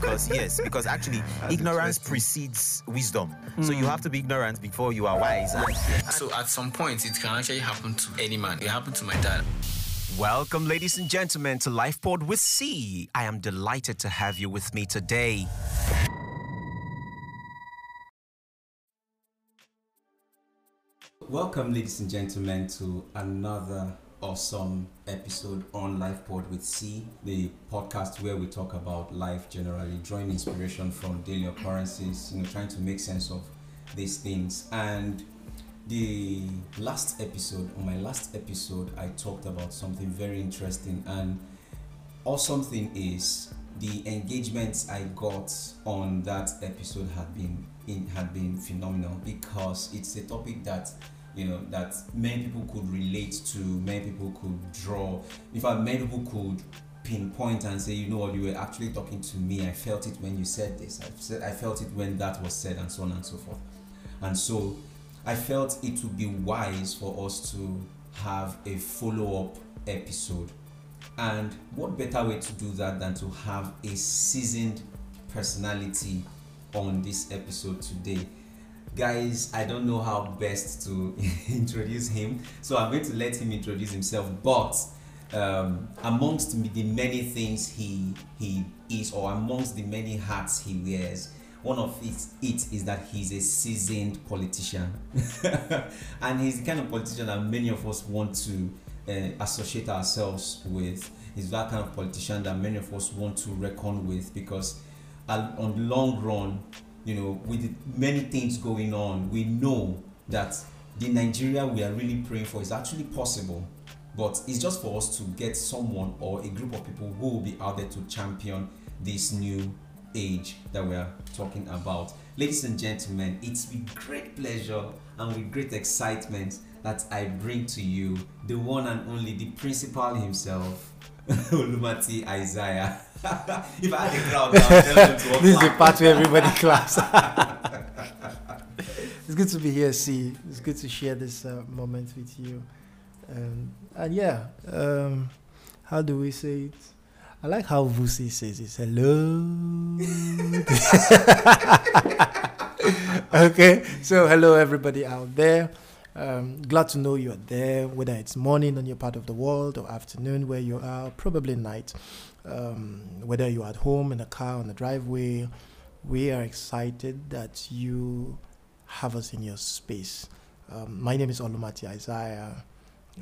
because yes, because actually ignorance precedes wisdom. So you hmm. have to be ignorant before you are wise. And So at some point, it can actually happen to any man. It happened to my dad. Welcome, ladies and gentlemen, to Lifeboard with C. I am delighted to have you with me today. Welcome, ladies and gentlemen, to another awesome episode on Lifeboard with C, the podcast where we talk about life generally, drawing inspiration from daily occurrences, you know, trying to make sense of these things. And the last episode, on my last episode, I talked about something very interesting. And awesome thing is the engagements I got on that episode had been in, had been phenomenal because it's a topic that you know that many people could relate to, many people could draw. In fact, many people could pinpoint and say, you know what, you were actually talking to me. I felt it when you said this. I said I felt it when that was said, and so on and so forth. And so I felt it would be wise for us to have a follow up episode. And what better way to do that than to have a seasoned personality on this episode today? Guys, I don't know how best to introduce him, so I'm going to let him introduce himself. But um, amongst the many things he he is, or amongst the many hats he wears, one of it, it is that he's a seasoned politician. And he's the kind of politician that many of us want to uh, associate ourselves with. He's that kind of politician that many of us want to reckon with because on the long run you know with many things going on we know that the nigeria we are really praying for is actually possible but it's just for us to get someone or a group of people who will be out there to champion this new age that we are talking about. Ladies and gentlemen, it's with great pleasure and with great excitement that I bring to you the one and only, the principal himself, Olumati Isaiah. if I had a crowd now, I'll tell them to this is the part where everybody claps. it's good to be here, see. It's good to share this uh, moment with you. Um, and yeah, um, how do we say it? I like how Vusi says it. Hello. okay, so hello everybody out there. Um, glad to know you're there, whether it's morning on your part of the world or afternoon where you are, probably night. Um, whether you're at home, in a car, on the driveway, we are excited that you have us in your space. Um, my name is Olumati Isaiah.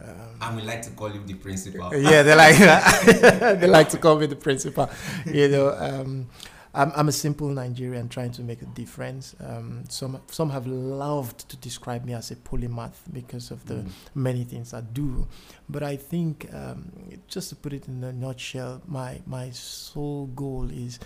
Um, And we like to call him the principal. yeah, they like they like to call me the principal. You know, um, I'm I'm a simple Nigerian trying to make a difference. Um, some some have loved to describe me as a polymath because of the Mm. many things I do, but I think um, just to put it in a nutshell, my my sole goal is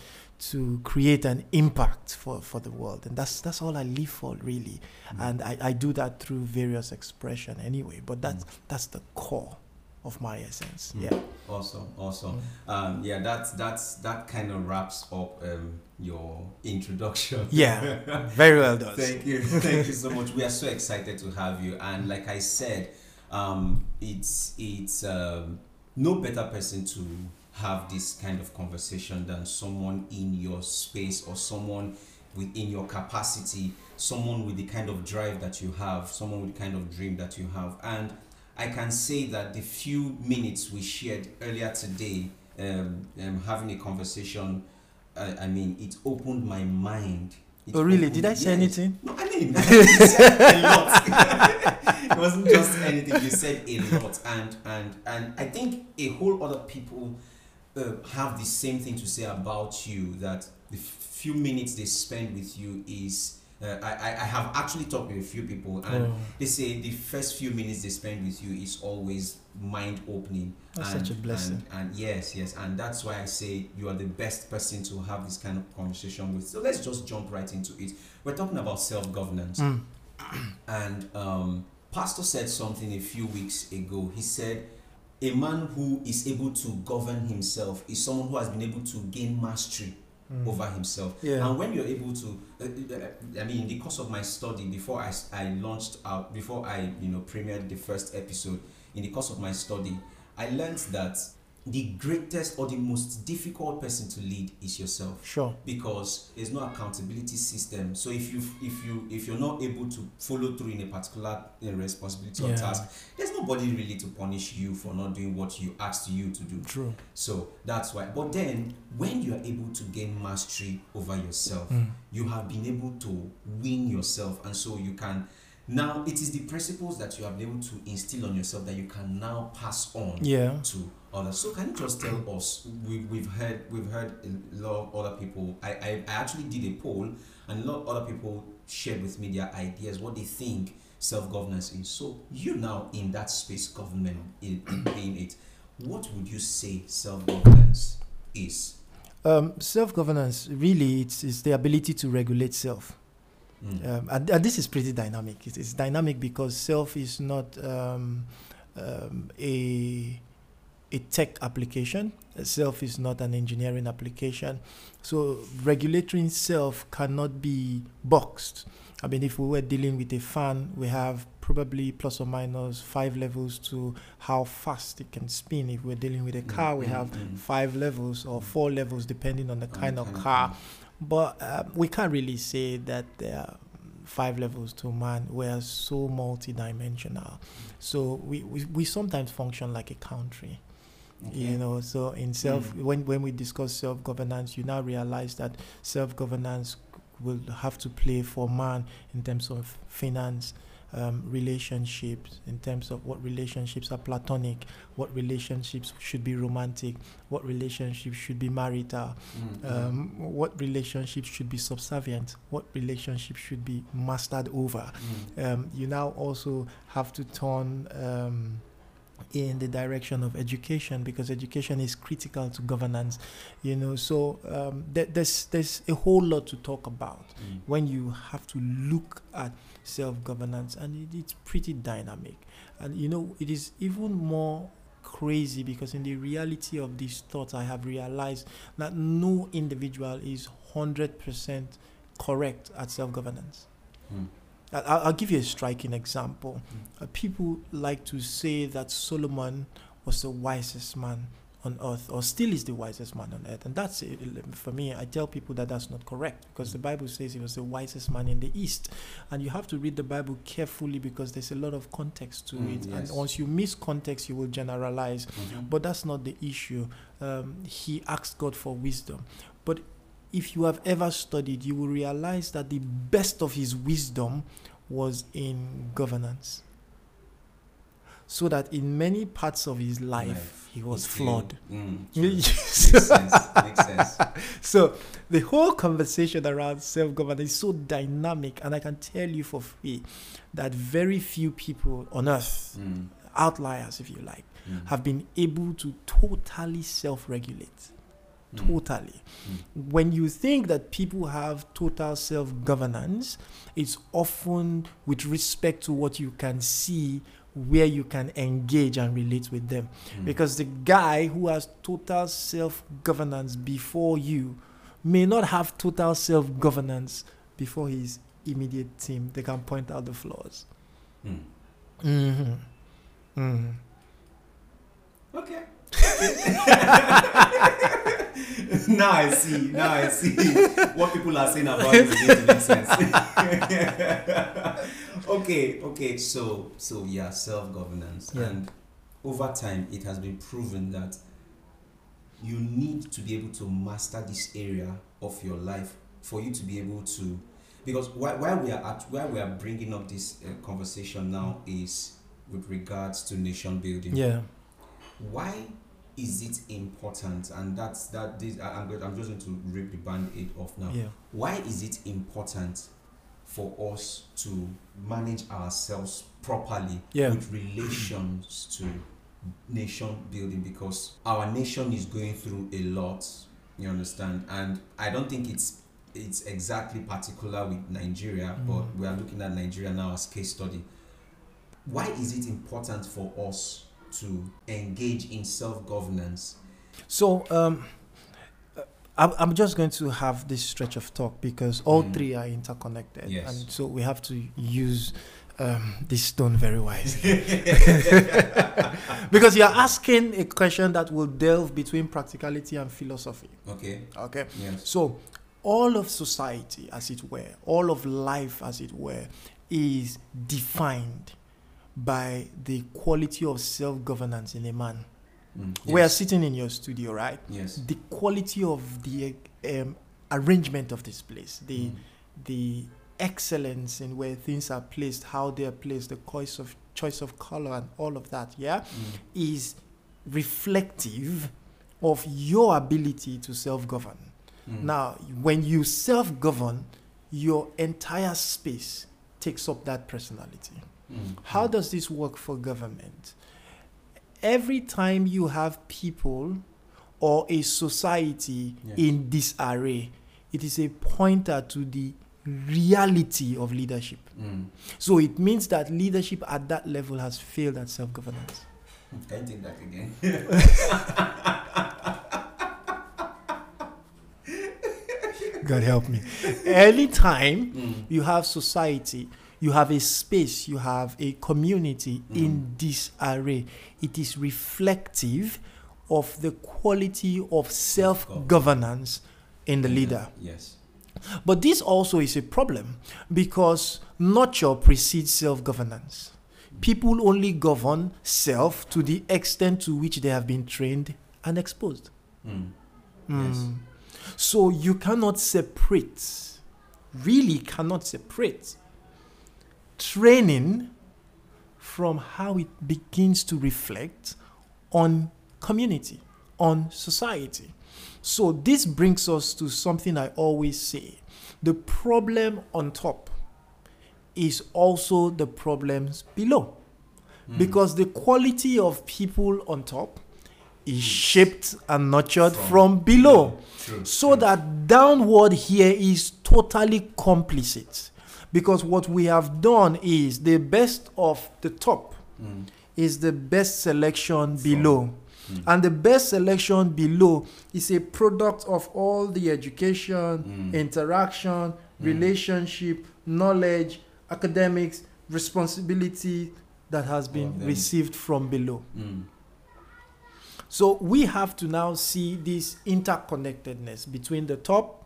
to create an impact for, for the world and that's that's all I live for really Mm. and I, I do that through various expression anyway but that's Mm. that's the core of my essence Mm. yeah Awesome, awesome. Mm. Um, yeah, that's that's that kind of wraps up um, your introduction. Yeah, very well done Thank you, thank you so much. We are so excited to have you, and like I said, um, it's it's um, no better person to have this kind of conversation than someone in your space or someone within your capacity, someone with the kind of drive that you have, someone with the kind of dream that you have, and I can say that the few minutes we shared earlier today, um, um, having a conversation, I, I mean, it opened my mind. It oh really did I say yes. anything No, I mean, you said a lot. it wasn't just anything. You said a lot, and and and I think a whole other people uh, have the same thing to say about you. That the few minutes they spend with you is. Uh, I, I I have actually talked with a few people, and Oh, they say the first few minutes they spend with you is always mind opening. That's and, such a blessing. And, and yes, yes, and that's why I say you are the best person to have this kind of conversation with. So let's just jump right into it. We're talking about self governance, mm, and um, Pastor said something a few weeks ago. He said, "A man who is able to govern himself is someone who has been able to gain mastery mm. over himself. Yeah. And when you're able to, uh, uh, I mean, in the course of my study, before I, I launched out, before I, you know, premiered the first episode, in the course of my study, I learned that the greatest or the most difficult person to lead is yourself Sure. because there's no accountability system so if you if you if you're not able to follow through in a particular uh, responsibility or task there's nobody really to punish you for not doing what you asked you to do True. so that's why but then when you are able to gain mastery over yourself Mm. you have been able to win yourself and so you can now it is the principles that you have been able to instill on yourself that you can now pass on Yeah. to others. So can you just tell us? We, we've heard we've heard a lot of other people. I, I, I actually did a poll, and a lot of other people shared with me their ideas, what they think self governance is. So you now in that space, government in, in it, what would you say self governance is? Um, self governance really it's, it's the ability to regulate self. Mm. Um, and, and this is pretty dynamic. It is dynamic because self is not um, um, a a tech application. Self is not an engineering application. So regulating self cannot be boxed. I mean, if we were dealing with a fan, we have probably plus or minus five levels to how fast it can spin. If we're dealing with a car, we Mm, have mm. five levels or four levels depending on the kind of car. But uh, we can't really say that there are five levels to man. We are so multidimensional. So we, we, we sometimes function like a country. Okay. You know, so in self, Mm. when, when we discuss self governance, you now realize that self governance will have to play for man in terms of finance, um, relationships, in terms of what relationships are platonic, what relationships should be romantic, what relationships should be marital, Mm, mm. um, what relationships should be subservient, what relationships should be mastered over. Mm. Um, you now also have to turn um, in the direction of education because education is critical to governance. You know, so um, there, there's there's a whole lot to talk about Mm. when you have to look at self-governance and it, it's pretty dynamic and you know it is even more crazy because in the reality of these thoughts i have realized that no individual is 100% correct at self-governance Mm. I- I'll, I'll give you a striking example. Uh, people like to say that solomon was the wisest man on earth or still is the wisest man on earth. And that's it for me i tell people that that's not correct because the bible says he was the wisest man in the east. And you have to read the bible carefully because there's a lot of context to Mm, it. Yes. and once you miss context you will generalize. Mhm. but that's not the issue. Um, he asked god for wisdom. But if you have ever studied you will realize that the best of his wisdom was in governance so that in many parts of his life, Life. he was It's flawed Mm. Makes sense. Makes sense. so the whole conversation around self-governance is so dynamic and i can tell you for free that very few people on earth Mm, outliers if you like mm, have been able to totally self-regulate mm, totally when you think that people have total self-governance it's often with respect to what you can see where you can engage and relate with them mm. because the guy who has total self governance before you may not have total self governance before his immediate team. They can point out the flaws. Mm. Mm-hmm. Mm-hmm. Okay. now I see. Now I see what people are saying about it begin to make sense. okay. Okay. So so yeah, self governance, Yeah. and over time it has been proven that you need to be able to master this area of your life for you to be able to because why, why we are at why we are bringing up this uh, conversation now is with regards to nation building Yeah. why is it important and that's that this I, I'm, going, I'm just going to rip the band-aid off now Yeah. why is it important for us to manage ourselves properly Yeah. with relations to nation building because our nation is going through a lot you understand and i don't think it's it's exactly particular with nigeria but Mm. we are looking at nigeria now as case study why is it important for us to engage in self-governance So um, uh, I'm, I'm just going to have this stretch of talk because all Mm. three are interconnected, Yes. and so we have to use um, this stone very wisely. because you're asking a question that will delve between practicality and philosophy. Okay. Okay. Yes. So, all of society, as it were, all of life, as it were, is defined by the quality of self governance in a man. Mm. We are sitting in your studio, right? Yes. The quality of the um, arrangement of this place, the Mm. the excellence in where things are placed, how they are placed, the choice of choice of color and all of that, yeah, Mm. is reflective of your ability to self-govern. Mm. Now, when you self-govern, your entire space takes up that personality. Mm. How does this work for government? Every time you have people or a society Yes. in disarray, it is a pointer to the reality of leadership. Mm. So it means that leadership at that level has failed at self governance. Can you take that again? God help me. Anytime Mm. you have society, you have a space, you have a community in disarray, it is reflective of the quality of self governance in the leader. Yes. But this also is a problem because nurture precedes self governance. People only govern self to the extent to which they have been trained and exposed. Mm. Yes. Mm. So you cannot separate, really cannot separate training from how it begins to reflect on community, on society. So this brings us to something I always say. The problem on top is also the problems below. Mm. Because the quality of people on top is shaped and nurtured From from, below. True. So true. that downward here is totally complicit. Because what we have done is the best of the top Mm. is the best selection below. Mm. And the best selection below is a product of all the education, Mm. interaction, relationship, knowledge, academics, responsibility that has been them. received from below. Mm. So we have to now see this interconnectedness between the top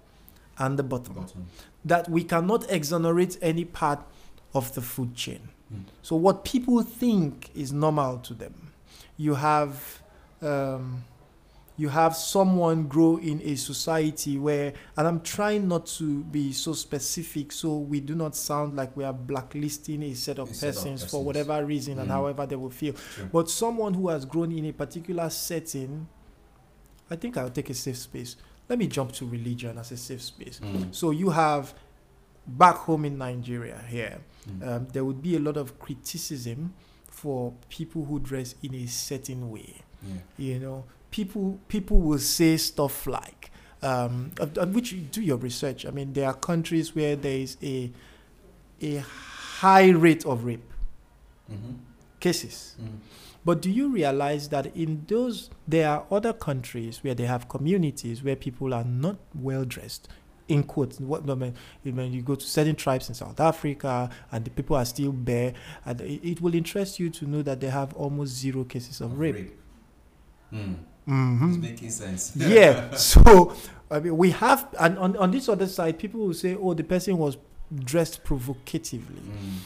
and the bottom. Bottom. That we cannot exonerate any part of the food chain. Mm. So what people think is normal to them, you have um, you have someone grow in a society where, and I'm trying not to be so specific, so we do not sound like we are blacklisting a set of, A set of persons, for persons. whatever reason and Mm. however they will feel. True. But someone who has grown in a particular setting, I think I'll take a safe space. Let me jump to religion as a safe space. Mm. So you have back home in Nigeria here, Mm. um, there would be a lot of criticism for people who dress in a certain way. Yeah. You know, people people will say stuff like, um, which you do your research. I mean, there are countries where there is a a high rate of rape Mhm. cases. Mm. But do you realize that in those, there are other countries where they have communities where people are not well dressed? In quotes, what I mean, when you go to certain tribes in South Africa and the people are still bare, and it, will interest you to know that they have almost zero cases of rape. Mm. Mhm. It's making sense. yeah. So I mean, we have, and on, on this other side, people will say, "Oh, the person was dressed provocatively," Mm.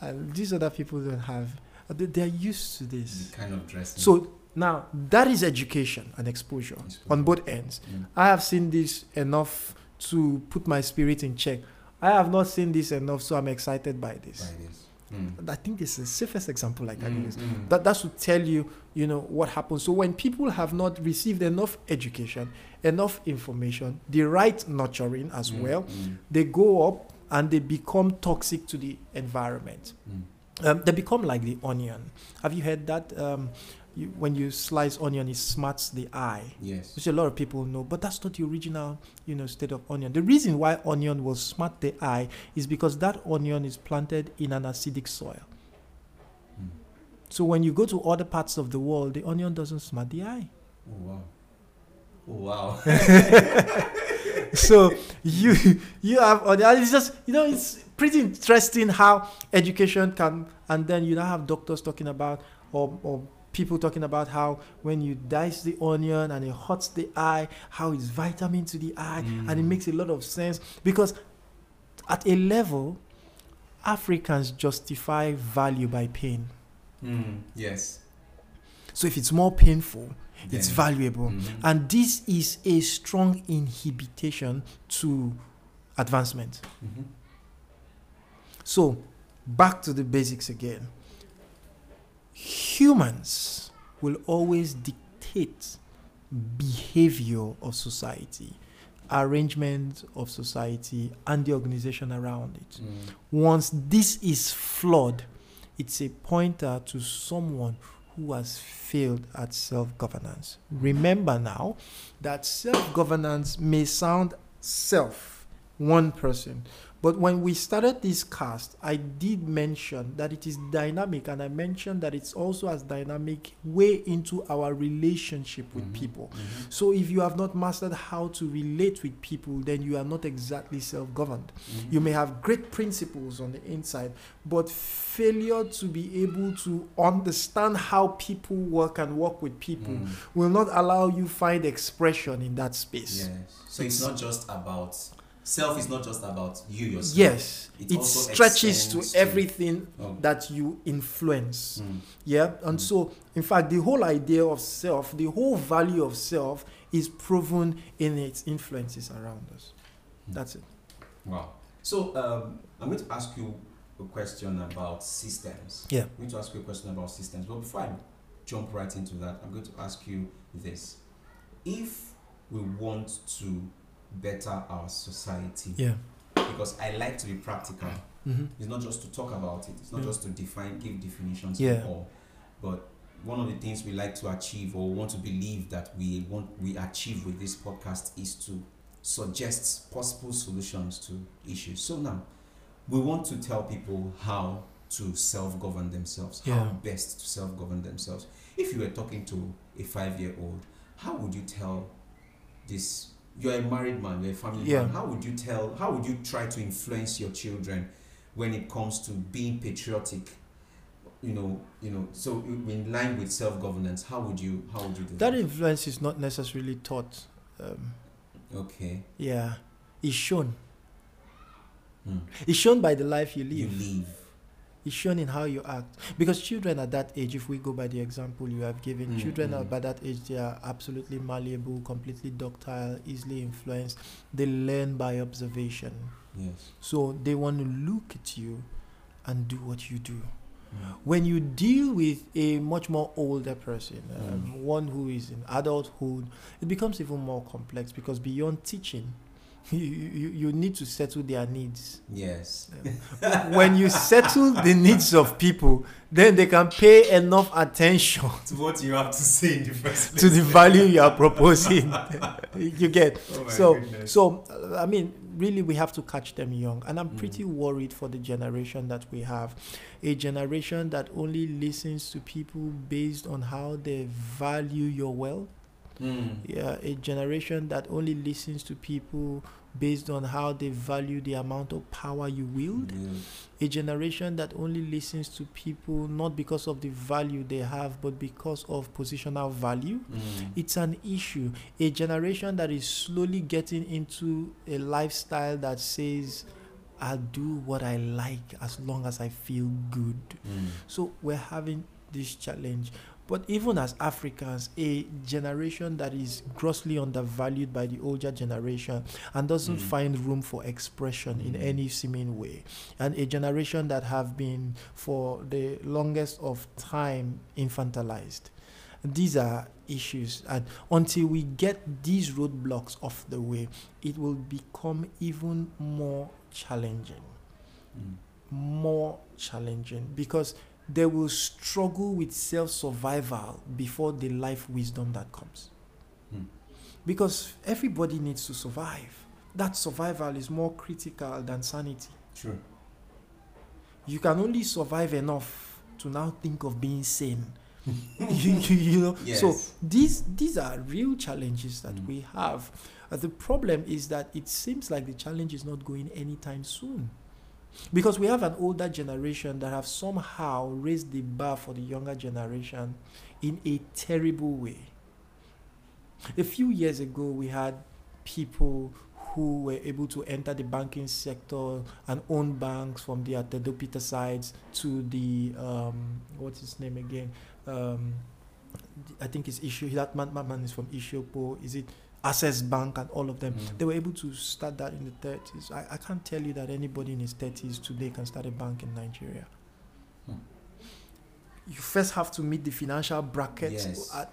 and these other people don't have. They, they are used to this. Kind of dressing. So now that is education and exposure on both ends. Mm. I have seen this enough to put my spirit in check. I have not seen this enough, so I'm excited by this. By this. Mm. I think this is the safest example I can Mm, use. mm. That that should tell you, you know, what happens. So when people have not received enough education, enough information, the right nurturing as Mm, well, mm, they go up and they become toxic to the environment. Um, they become like the onion. Have you heard that? Um, you, when you slice onion, it smarts the eye, Yes. which a lot of people know. But that's not the original, you know, state of onion. The reason why onion will smart the eye is because that onion is planted in an acidic soil. Mm. So when you go to other parts of the world, the onion doesn't smart the eye. Oh wow. Oh wow. so you you have It's just you know it's pretty interesting how education can, and then you now have doctors talking about, or, or people talking about how when you dice the onion and it hurts the eye, how it's vitamin to the eye, and it makes a lot of sense because at a level, Africans justify value by pain. Mm, yes. So if it's more painful, it's Then- valuable. Mhm. And this is a strong inhibition to advancement. Mhm. So, back to the basics again. Humans will always dictate behavior of society, arrangement of society, and the organization around it. Mm. Once this is flawed, it's a pointer to someone who has failed at self governance. Remember now that self governance may sound self, one person. But when we started this cast, I did mention that it is dynamic, and I mentioned that it's also as dynamic way into our relationship with Mhm. people. Mhm. So if you have not mastered how to relate with people, then you are not exactly self governed. Mhm. You may have great principles on the inside, but failure to be able to understand how people work and work with people Mm. will not allow you find expression in that space. Yes. So it's, It's- not just about self. Is not just about you yourself. Yes, It it stretches to extends to- everything Oh. that you influence. Mm. Yeah, and Mm. so in fact, the whole idea of self, the whole value of self, is proven in its influences around us. Mm. That's it. Wow. So um, I'm going to ask you a question about systems. Yeah. I'm going to ask you a question about systems. But before I jump right into that, I'm going to ask you this. If we want to better our society, Yeah. because I like to be practical, hmm it's not just to talk about it, it's not Yeah. just to define, give definitions Yeah. all. But one of the things we like to achieve or want to believe that we want we achieve with this podcast is to suggest possible solutions to issues. So now we want to tell people how to self-govern themselves, how Yeah. best to self-govern themselves. If you were talking to a five-year-old, how would you tell this? You're a married man, you're a family Yeah. man. How would you tell? How would you try to influence your children when it comes to being patriotic? You know, you know. So in line with self-governance, how would you? How would you do That that? influence is not necessarily taught. Um, okay. yeah, it's shown. Hmm. It's shown by the life you live. You leave. It's shown in how you act. Because children at that age, if we go by the example you have given, Mm, children are mm. by that age they are absolutely malleable, completely ductile, easily influenced. They learn by observation. Yes. So they want to look at you and do what you do. Mm. When you deal with a much more older person, um, Mm. one who is in adulthood, it becomes even more complex because beyond teaching, you, you, you need to settle their needs. Yes. when you settle the needs of people, then they can pay enough attention to what you have to say in the first place. to the value you are proposing. you get Oh so goodness. so I mean really we have to catch them young and I'm Mm. pretty worried for the generation that we have a generation that only listens to people based on how they value your wealth Mm. yeah, a generation that only listens to people based on how they value the amount of power you wield a generation that only listens to people not because of the value they have but because of positional value Mm. it's an issue a generation that is slowly getting into a lifestyle that says i'll do what i like as long as i feel good Mm. so we're having this challenge but even as africans a generation that is grossly undervalued by the older generation and doesn't Mm. find room for expression in Mm. any seeming way and a generation that have been for the longest of time infantilized these are issues and until we get these roadblocks off the way it will become even more challenging Mm. more challenging because they will struggle with self survival before the life wisdom that comes. Hmm. Because everybody needs to survive. That survival is more critical than sanity. True. You can only survive enough to now think of being sane. you, you, know, so these these are real challenges that Mm. we have. Uh, the problem is that it seems like the challenge is not going anytime soon. Because we have an older generation that have somehow raised the bar for the younger generation in a terrible way. A few years ago, we had people who were able to enter the banking sector and own banks from the Atedo Petersides to the um, what's his name again? Um, I think it's issue that man, man is from Ishiopo. Is it Access Bank and all of them? Mm. They were able to start that in the 30s. I, I can't tell you that anybody in his 30s today can start a bank in Nigeria. Hmm. You first have to meet the financial bracket. Yes. At,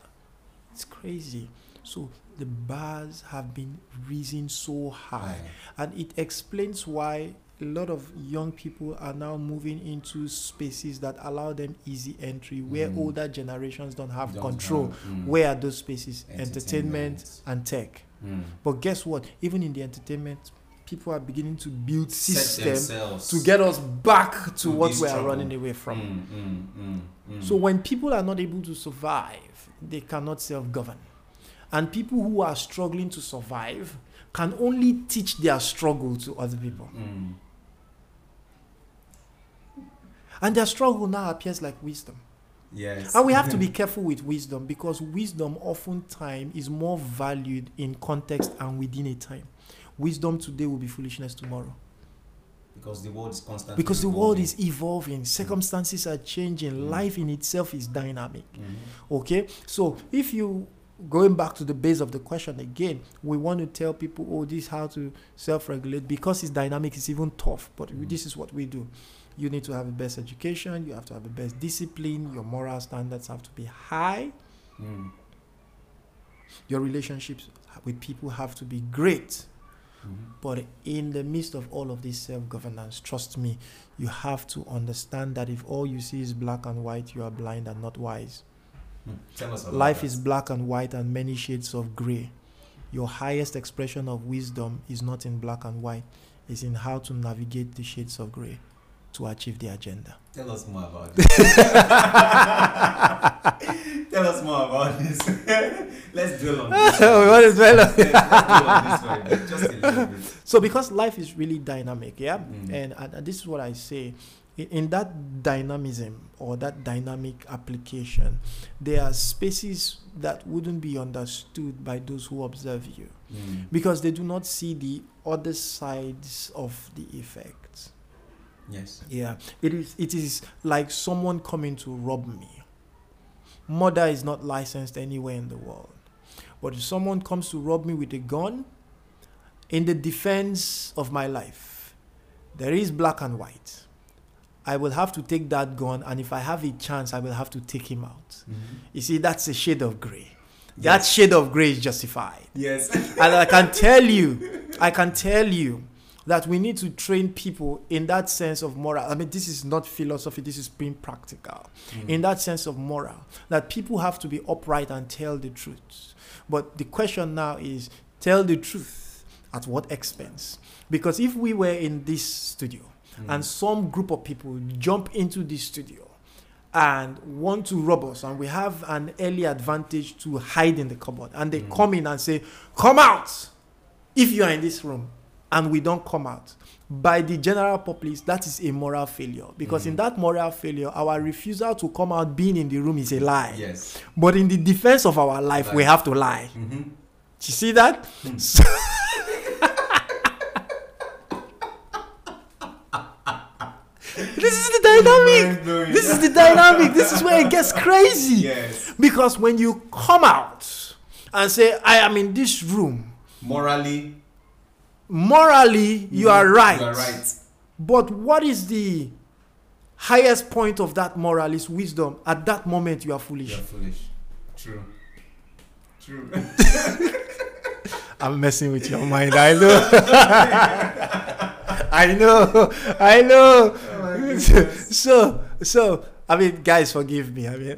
it's crazy. So the bars have been risen so high, Aye. and it explains why a lot of young people are now moving into spaces that allow them easy entry, where Mm. older generations don't have Don't control. have, mm, Where are those spaces? Entertainment Entertainment. and tech. mm. But guess what? Even in the entertainment, people are beginning to build systems to get us back to what we are trouble. running away from. Mm, mm, mm. So when people are not able to survive, they cannot self-govern. And people who are struggling to survive can only teach their struggle to other people. Mm. And their struggle now appears like wisdom. Yes. And we have to be careful with wisdom because wisdom oftentimes is more valued in context and within a time. Wisdom today will be foolishness tomorrow. because the world is constantly Because the world evolving. is evolving, circumstances are changing, Mm. life in itself is dynamic. Mhm. Okay, so if you going back to the base of the question again, we want to tell people, oh, this is how to self-regulate because it's dynamic. It's even tough, but Mm. this is what we do. You need to have the best education. You have to have the best discipline. Your moral standards have to be high. Mm. Your relationships with people have to be great. Mhm. But in the midst of all of this self-governance, trust me, you have to understand that if all you see is black and white, you are blind and not wise. Mm. Tell us about Life that. is black and white and many shades of gray. Your highest expression of wisdom is not in black and white, it's in how to navigate the shades of gray to achieve the agenda. Tell us more about this. Tell us more about this. Let's dwell on this. Is well- Let's dwell on this for a bit, just a little bit. So, because life is really dynamic, yeah, Mm. and, and, and this is what I say in, in that dynamism or that dynamic application, there are spaces that wouldn't be understood by those who observe you. Mm. because they do not see the other sides of the effect. Yes. Yeah, it is. It is like someone coming to rob me. Murder is not licensed anywhere in the world, but if someone comes to rob me with a gun, in the defense of my life, there is black and white. I will have to take that gun, and if I have a chance, I will have to take him out. Mhm. You see, that's a shade of gray. That Yes. shade of gray is justified. Yes. And I can tell you, I can tell you that we need to train people in that sense of moral. I mean, this is not philosophy, this is being practical. Mm. In that sense of moral, that people have to be upright and tell the truth. But the question now is tell the truth at what expense? Because if we were in this studio Mm. and some group of people jump into this studio and want to rob us and we have an early advantage to hide in the cupboard and they Mm. come in and say come out if you are in this room and we don't come out by the general populace that is a moral failure because in Mm. that moral failure our refusal to come out being in the room is a lie Yes. but in the defense of our life we have to lie Mm-hmm. you see that Mm. So- this is the dynamic this is the dynamic this is where it gets crazy Yes. because when you come out and say i am in this room Morally, morally you mm-hmm. are right You are right. but what is the highest point of that moral is wisdom at that moment you are foolish You're foolish. True. True. i'm messing with your mind i know i know i know Oh so so i mean guys forgive me i mean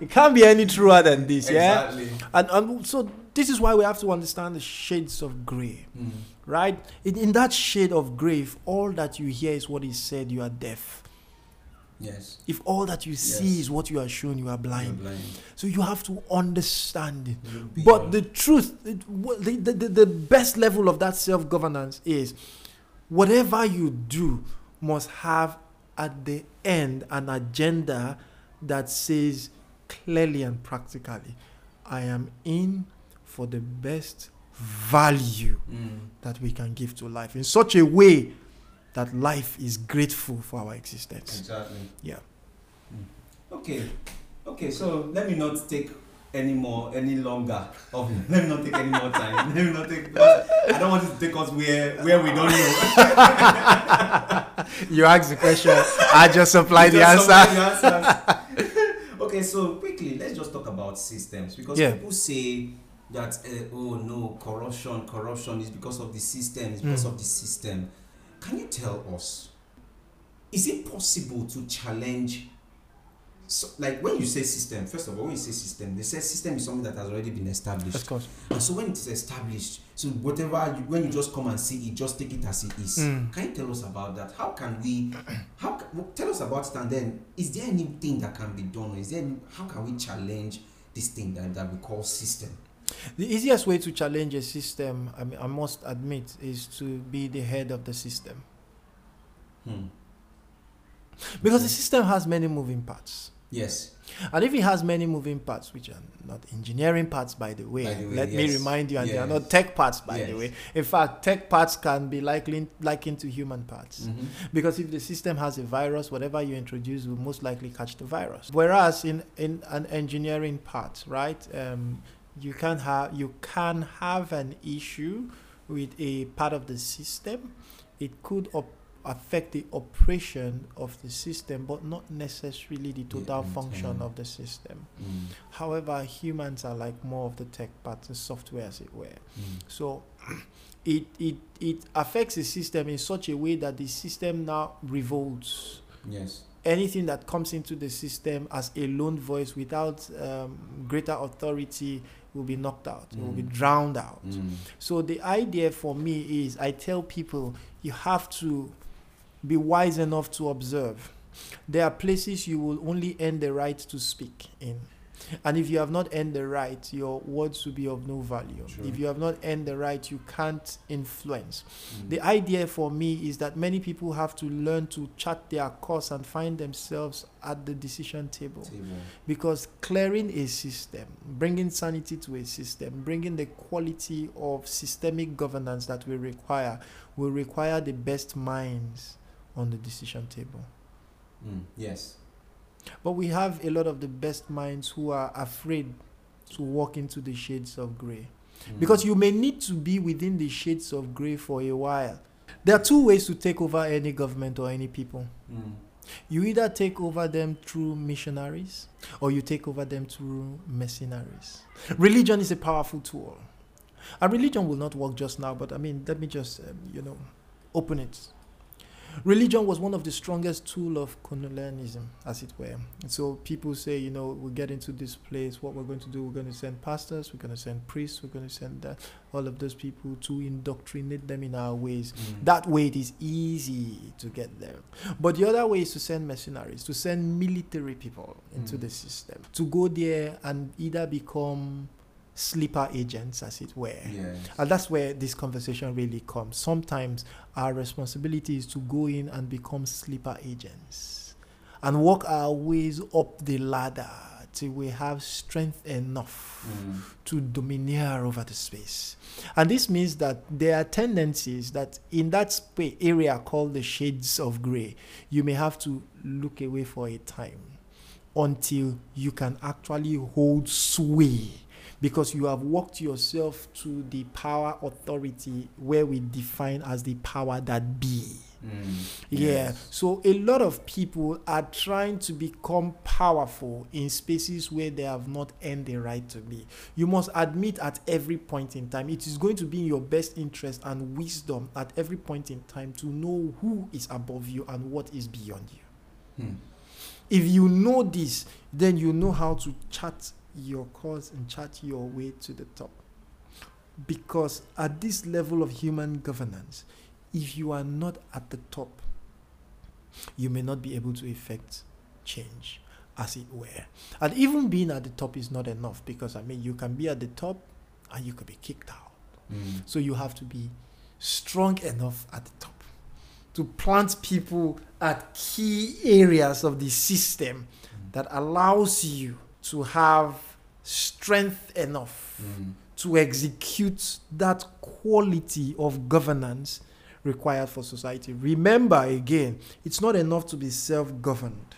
it can't be any truer than this yeah Exactly. and, and so this is why we have to understand the shades of gray Mm. right in, in that shade of gray if all that you hear is what is said you are deaf Yes. If all that you see is what you are shown, you are blind. blind. So you have to understand it. But the truth, it, the, the, the, the best level of that self governance is whatever you do must have at the end an agenda that says clearly and practically, I am in for the best value Mm. that we can give to life in such a way that life is grateful for our existence. Exactly. Yeah. Okay. Okay, so let me not take any more, any longer. Of, let me not take any more time. Let me not take. I don't want it to take us where where we don't know. You ask the question, I just supply the Just answer. the okay, so quickly, let's just talk about systems because Yeah. people say that uh, oh no, corruption, corruption is because of the system, it's because Mm. of the system. Can you tell us? Is it possible to challenge? So, like when you say system, first of all, when you say system, they say system is something that has already been established. Of course. And so when it is established, so whatever you, when you just come and see it, just take it as it is. Mm. Can you tell us about that? How can we? How tell us about it? And then, is there anything that can be done? Or is there? Any, how can we challenge this thing that, that we call system? The easiest way to challenge a system, I, mean, I must admit, is to be the head of the system. Hmm. Because the system has many moving parts. Yes. And if it has many moving parts, which are not engineering parts, by the way, By the way, let me remind you, and they are not tech parts, by the way. In fact, tech parts can be likened, likened to human parts. Mhm. Because if the system has a virus, whatever you introduce will most likely catch the virus. Whereas in, in an engineering part, right, um, you can have you can have an issue with a part of the system. It could op- affect the operation of the system, but not necessarily the total Yeah, function of the system. Mm. However, humans are like more of the tech part, the software, as it were. Mm. So it, it, it affects the system in such a way that the system now revolts. Yes. Anything that comes into the system as a lone voice without um, greater authority will be knocked out, it will be Mm. drowned out. Mm. So the idea for me is I tell people you have to be wise enough to observe. There are places you will only earn the right to speak in. And if you have not earned the right, your words will be of no value. True. If you have not earned the right, you can't influence. Mm. The idea for me is that many people have to learn to chart their course and find themselves at the decision table Table. because clearing a system, bringing sanity to a system, bringing the quality of systemic governance that we require, will require the best minds on the decision table. Mm. Yes. But we have a lot of the best minds who are afraid to walk into the shades of gray. Mm. Because you may need to be within the shades of gray for a while. There are two ways to take over any government or any people. Mm. You either take over them through missionaries or you take over them through mercenaries. Religion is a powerful tool. And religion will not work just now, but I mean, let me just, um, you know, open it. Religion was one of the strongest tool of colonialism, as it were. And so people say, you know, we get into this place, what we're going to do, we're going to send pastors, we're going to send priests, we're going to send that, all of those people to indoctrinate them in our ways. Mm. That way it is easy to get there. But the other way is to send mercenaries, to send military people into Mm. the system, to go there and either become sleeper agents, as it were. Yes. And that's where this conversation really comes. Sometimes our responsibility is to go in and become sleeper agents and work our ways up the ladder till we have strength enough Mm. to domineer over the space. And this means that there are tendencies that in that spa- area called the shades of gray, you may have to look away for a time until you can actually hold sway because you have walked yourself to the power authority where we define as the power that be. Mm. Yeah. Yes. So a lot of people are trying to become powerful in spaces where they have not earned the right to be. You must admit at every point in time, it is going to be in your best interest and wisdom at every point in time to know who is above you and what is beyond you. Mm. If you know this, then you know how to chart your course and chart your way to the top. Because at this level of human governance, if you are not at the top, you may not be able to effect change, as it were. And even being at the top is not enough because I mean, you can be at the top and you could be kicked out. Mm. So you have to be strong enough at the top to plant people at key areas of the system that allows you to have strength enough Mm. to execute that quality of governance required for society. Remember again, it's not enough to be self governed.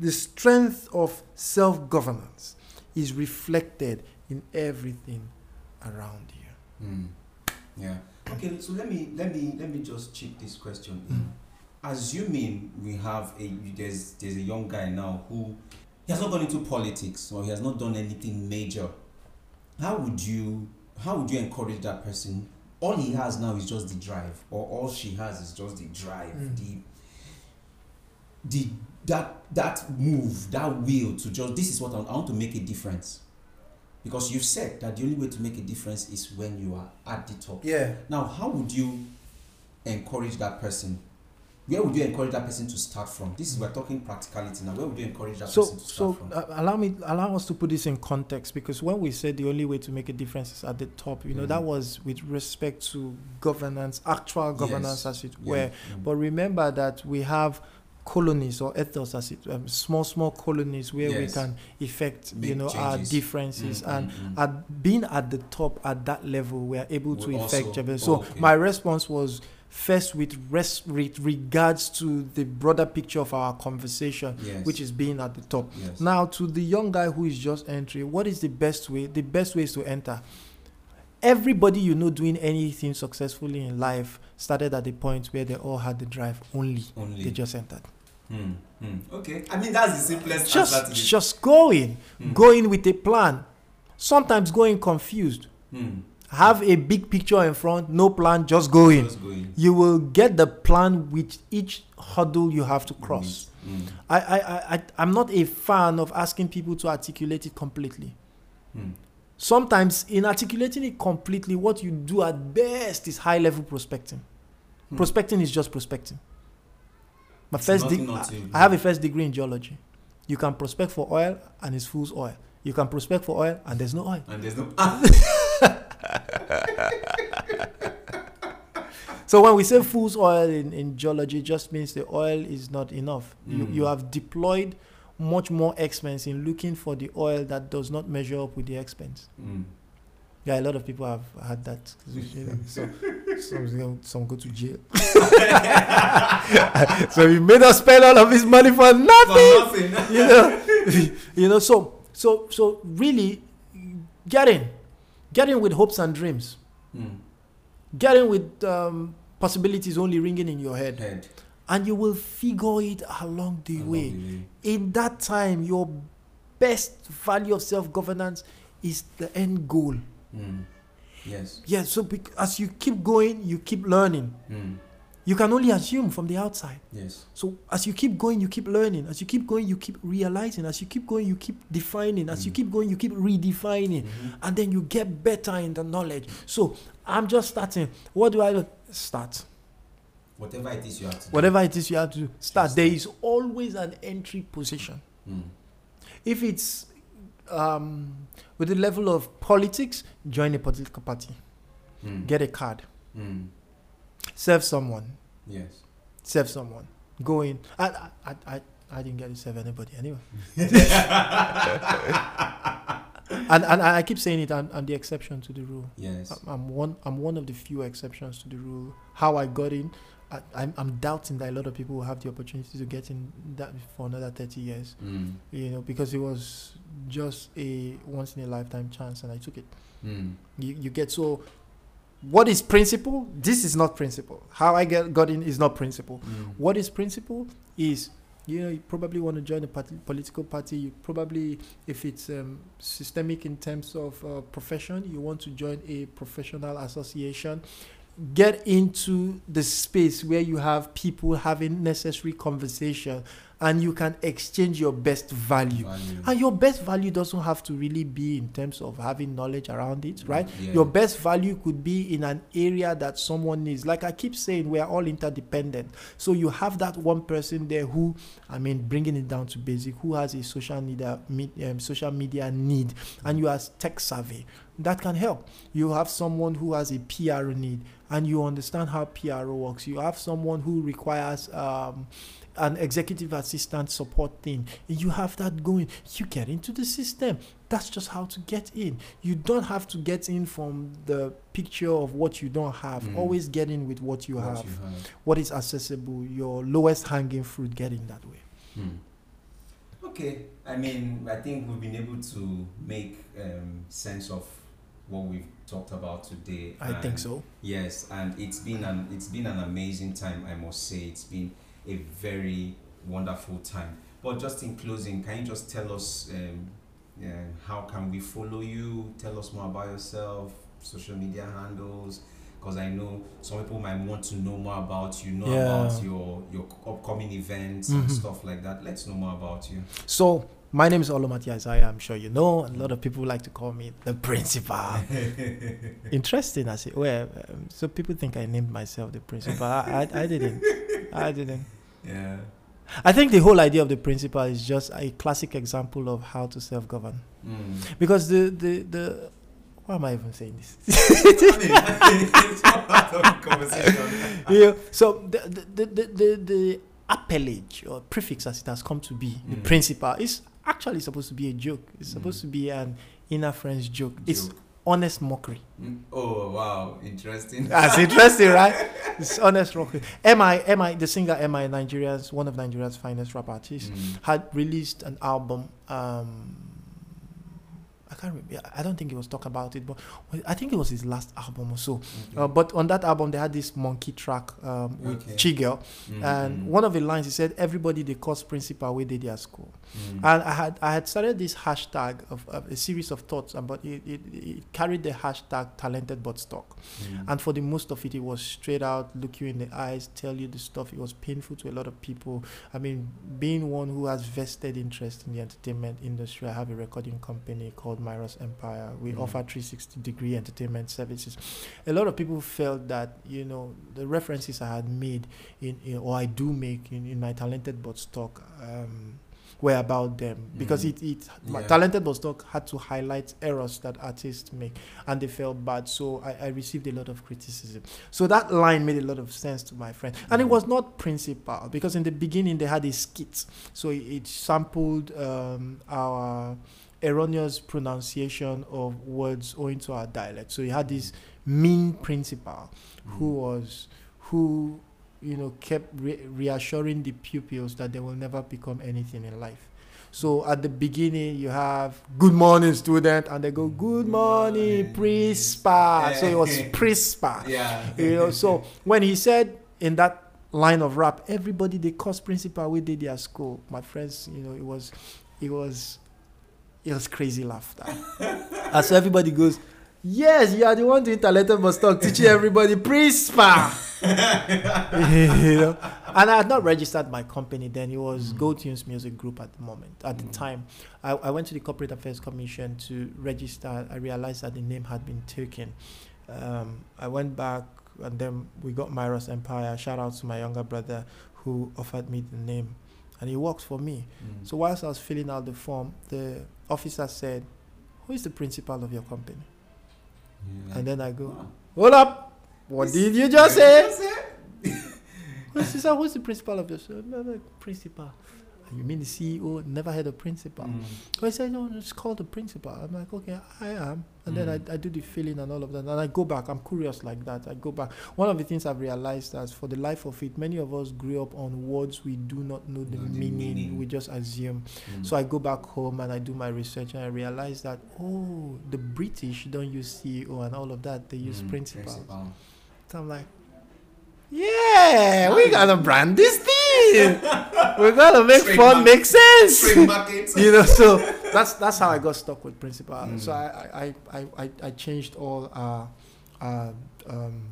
The strength of self governance is reflected in everything around you. Mm. Yeah. Okay. So let me let me let me just chip this question in. Mm. Assuming we have a there's there's a young guy now who he has not gone into politics or he has not done anything major. How would you how would you encourage that person? All he has now is just the drive, or all she has is just the drive, Mm. the the that that move, that will to just this is what I want, I want to make a difference. Because you've said that the only way to make a difference is when you are at the top. Yeah. Now, how would you encourage that person? Where would you encourage that person to start from? This is we're talking practicality now. Where would you encourage that So, person to so start from? uh, allow me allow us to put this in context because when we said the only way to make a difference is at the top, you know, Mhm. that was with respect to governance, actual governance, Yes. as it Yeah. were. Mm. But remember that we have colonies or ethos as it um, small small colonies where we Yes. can effect you Make know our differences Mm, and mm, mm. at being at the top at that level we are able to Will effect also- change. so okay. my response was first with res- with regards to the broader picture of our conversation yes. which is being at the top yes. now to the young guy who is just entering what is the best way the best way is to enter everybody you know doing anything successfully in life started at the point where they all had the drive only only. they just entered Hmm, hmm. Okay. I mean that's the simplest just just going Hmm, going with a plan sometimes going confused hmm. Have a big picture in front no plan just going Just going. you will get the plan with each hurdle you have to cross. Hmm, I, I, I, I i'm not a fan of asking people to articulate it completely. Hmm. sometimes in articulating it completely what you do at best is high level prospecting. Hmm. prospecting is just prospecting. My It's first not to- i have a first degree in geology. You can prospect for oil and it's fool's oil. You can prospect for oil and there's no oil. And there's no so when we say fool's oil in, in geology it just means the oil is not enough you, Mm. you have deployed much more expense in looking for the oil that does not measure up with the expense hmm. Yeah, a lot of people have had that. You so some, some go to jail. so he made us spend all of his money for For nothing. nothing. You know, you know. So so so really, get in, get in with hopes and dreams. Hmm. Get in with um, possibilities only ringing in your head, Head. and you will figure it along the along way. the way. In that time, your best value of self governance is the end goal. Hmm. Yes. Yeah, so bec- as you keep going, you keep learning. Hmm. You can only assume from the outside. Yes. So as you keep going, you keep learning. As you keep going, you keep realizing. As you keep going, you keep defining. As you Mm. keep going, you keep redefining. Mhm. And then you get better in the knowledge. So I'm just starting. What do I do? Start. Whatever it is you have to do. Whatever it is you have to do, start. Just There start. is always an entry position. Hmm. If it's um, with the level of politics, join a political party. Hmm. Get a card. Hmm. Serve someone. Yes. serve someone. Go in. I, I, I, I, didn't get to serve anybody anyway. and, and I keep saying it. I'm, I'm the exception to the rule. Yes. I'm- one. I'm one of the few exceptions to the rule. How I got in, I, I'm, I'm doubting that a lot of people will have the opportunity to get in that for another 30 years. Hmm. You know, because it was just a once in a lifetime chance, and I took it. Hmm. You, you get so. What is principle? This is not principle. How I get got in is not principle. Hmm. What is principle is you know you probably want to join a party, political party. You probably, if it's um, systemic in terms of uh, profession, you want to join a professional association. Get into the space where you have people having necessary conversation and you can exchange your best value. Value. And your best value doesn't have to really be in terms of having knowledge around it, right? Yeah. Your best value could be in an area that someone needs. Like I keep saying, we are all interdependent. So you have that one person there who, I mean, bringing it down to basic, who has a social media, me- um, social media need, and you are tech savvy. That can help. You have someone who has a PR need, and you understand how PR works. You have someone who requires um, an executive assistant support thing. You have that going. You get into the system. That's just how to get in. You don't have to get in from the picture of what you don't have. Mm. Always get in with what you What have. you have. What is accessible, your lowest hanging fruit, get in that way. Hmm. Okay, I mean, I think we've been able to make um, sense of what we've talked about today. I think so. Yes, and it's been an it's been an amazing time. I must say, it's been a very wonderful time. But just in closing, can you just tell us um, uh, how can we follow you? Tell us more about yourself, social media handles. Because I know some people might want to know more about you, know Yeah. about your your upcoming events and Mhm. stuff like that. Let's know more about you. So, my name is Olumati Isaiah. I'm sure you know. A lot of people like to call me the principal. Interesting. I say, well, um, so people think I named myself the principal. I, I, I didn't. I didn't. Yeah. I think the whole idea of the principal is just a classic example of how to self-govern. Mm. Because the the the why am I even saying this? it's part of the conversation. yeah. So the the, the, the, the the appellage or prefix as it has come to be, the Mm. principal, is actually supposed to be a joke. It's supposed Mm. to be an inner friend's joke. It's honest mockery. Mm. Oh wow, interesting. That's interesting, right? It's honest mockery. Mi, Mi, the singer Mi, Nigeria's one of Nigeria's finest rap artists, Mm. had released an album. Um, I can't remember. I don't think he was talking about it, but I think it was his last album or so. Okay. Uh, but on that album, they had this monkey track um, with Okay. Chigul, Mm, and mm, one of the lines he said, "Everybody they course principal where they their school." Mm. And I had I had started this hashtag of, of a series of thoughts, about it, it, it carried the hashtag talented but stuck. Mm. And for the most of it, it was straight out, look you in the eyes, tell you the stuff. It was painful to a lot of people. I mean, being one who has vested interest in the entertainment industry, I have a recording company called Myros Empire. We Mm. offer 360 degree entertainment services. A lot of people felt that, you know, the references I had made in, in or I do make in, in my talented but stuck. Um, were about them because Mm. it, it Yeah. talented stuck had to highlight errors that artists make and they felt bad. So I, I received a lot of criticism. So that line made a lot of sense to my friend. And it Mhm. was not principal because in the beginning they had a skit. So it, it sampled um, our erroneous pronunciation of words owing to our dialect. So you had this mean principal who Mm. was who you know kept re- reassuring the pupils that they will never become anything in life. So at the beginning, you have "Good morning, student," and they go mm. "Good morning, principal." So it was principal. yeah. You know. So when he said in that line of rap, everybody the course principal we did their school. My friends, you know, it was, it was, it was crazy laughter. so everybody goes. Yes, you are the one doing talented must talk, teaching everybody principal. you know, and I had not registered my company then. It was Mm. Go Tunes Music Group at the moment. At the Mm. time, I, I went to the Corporate Affairs Commission to register. I realized that the name had been taken. Um, I went back and then we got Myros Empire. Shout out to my younger brother who offered me the name, and he worked for me. Mm. So whilst I was filling out the form, the officer said, "Who is the principal of your company?" Yeah. And then I go. "Hold up, what did you just say?" Who's the principal of this? Uh, no, no, principal. You mean the CEO? Never had a principal. Mm. So I said, no, it's called the principal. I'm like, okay, I am. And then Mm. I, I do the filling and all of that. And I go back. I'm curious like that. I go back. One of the things I've realized is for the life of it, many of us grew up on words we do not know the, Know the meaning. meaning. We just assume. Mm. So I go back home and I do my research and I realize that, oh, the British don't use CEO and all of that. They use Mm, principal. So I'm like, yeah, we gotta brand this thing. We're gonna make fun Trademark. make sense. You know, so that's that's how I got stuck with principal. Mm. So I, I, I, I, I changed all our, our um,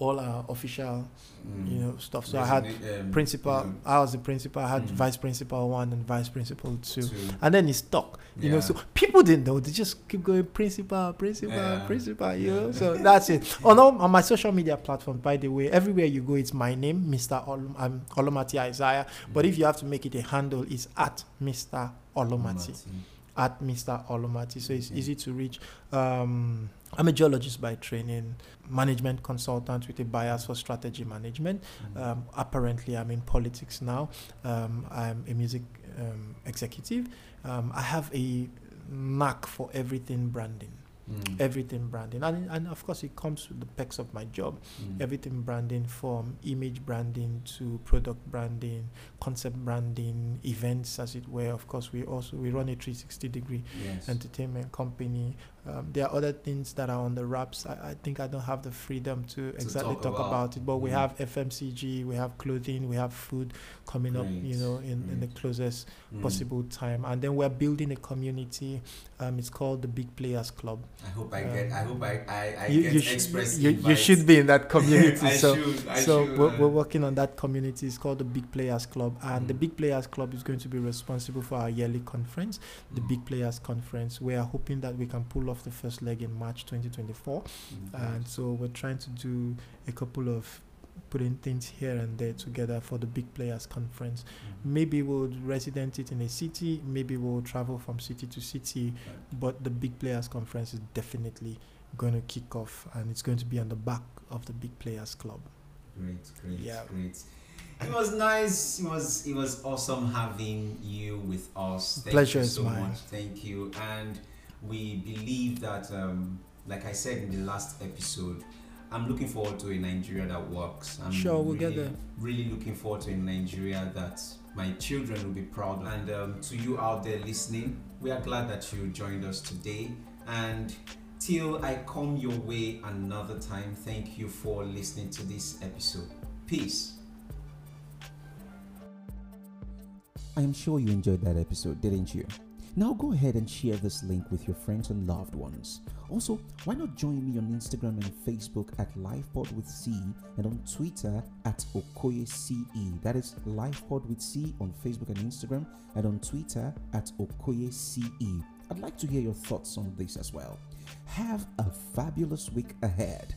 all our official, Mm. you know, stuff. So I had Resident- um, principal. I was the principal. I had Mm. vice principal one and vice principal two. two. And then it stuck, you know. So people didn't know; they just keep going, principal, principal, Yeah. principal. You know. So that's it. On all on my social media platform, by the way, everywhere you go, it's my name, Mr. Olum, um, Olumati Isaiah. But if you have to make it a handle, it's at Mr. Olumati at Mr. Olumati. So it's easy to reach. Um, I'm a geologist by training, management consultant with a bias for strategy management. Mm. Um, apparently, I'm in politics now. Um, I'm a music um, executive. Um, I have a knack for everything branding. Mm. Everything branding, and, and of course, it comes with the perks of my job Mm. everything branding from image branding to product branding concept branding events as it were of course we also we run a 360 degree Yes. entertainment company um, there are other things that are on the wraps I, I think i don't have the freedom to exactly talk talk, about. about. it but we Mm. have fmcg we have clothing we have food coming up you know in, in the closest Mm. possible time and then we're building a community um, it's called the big players club I hope I Um, get. I hope I. I, I you, get you, should, express you, you should be in that community so should. So should, we're, uh, we're working on that community. It's called the Big Players Club, and the Mm. Big Players Club is going to be responsible for our yearly conference, the mm, Big Players Conference. We are hoping that we can pull off the first leg in March 2024, mm, and so we're trying to do a couple of putting things here and there together for the Big Players Conference. mm. Maybe we'll resident it in a city. Maybe we'll travel from city to city, but the Big Players Conference is definitely going to kick off, and it's going to be on the back of the Big Players Club. Great, great, Yeah. great. It was nice. It was it was awesome having you with us. Thank Pleasure you is so mine. much. Thank you. And we believe that, um, like I said in the last episode, I'm looking forward to a Nigeria that works. I'm Sure, we'll really, get there. Really looking forward to a Nigeria that my children will be proud of. And um, to you out there listening, we are glad that you joined us today. And till I come your way another time, thank you for listening to this episode. Peace. I am sure you enjoyed that episode, didn't you? Now go ahead and share this link with your friends and loved ones. Also, why not join me on Instagram and Facebook at LifePod with C and on Twitter at Okoye CE. That is LifePod with C on Facebook and Instagram and on Twitter at Okoye CE. I'd like to hear your thoughts on this as well. Have a fabulous week ahead.